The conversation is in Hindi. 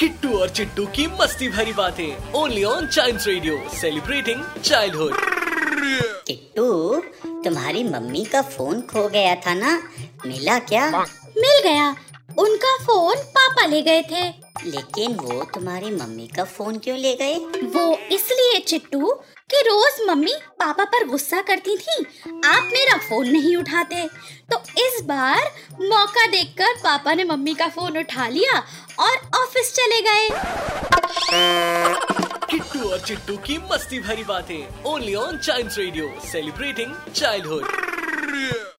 किट्टू और चिट्टू की मस्ती भरी बातें। Only on child radio celebrating childhood Kittu तुम्हारी मम्मी का फ़ोन खो गया था ना? मिला क्या? मिल गया। उनका फ़ोन पापा ले गए थे। लेकिन वो तुम्हारी मम्मी का फ़ोन क्यों ले गए? वो इसलिए चिट्टू कि रोज मम्मी पापा पर गुस्सा करती थी। आप मेरा फ़ोन नहीं उठाते। तो इस बार मौका देखकर पापा ने मम्मी का फ़ोन उठा लिया और ऑफ़िस चले गए। किट्टू और चिट्टू की मस्ती भरी बातें। Only on child radio celebrating childhood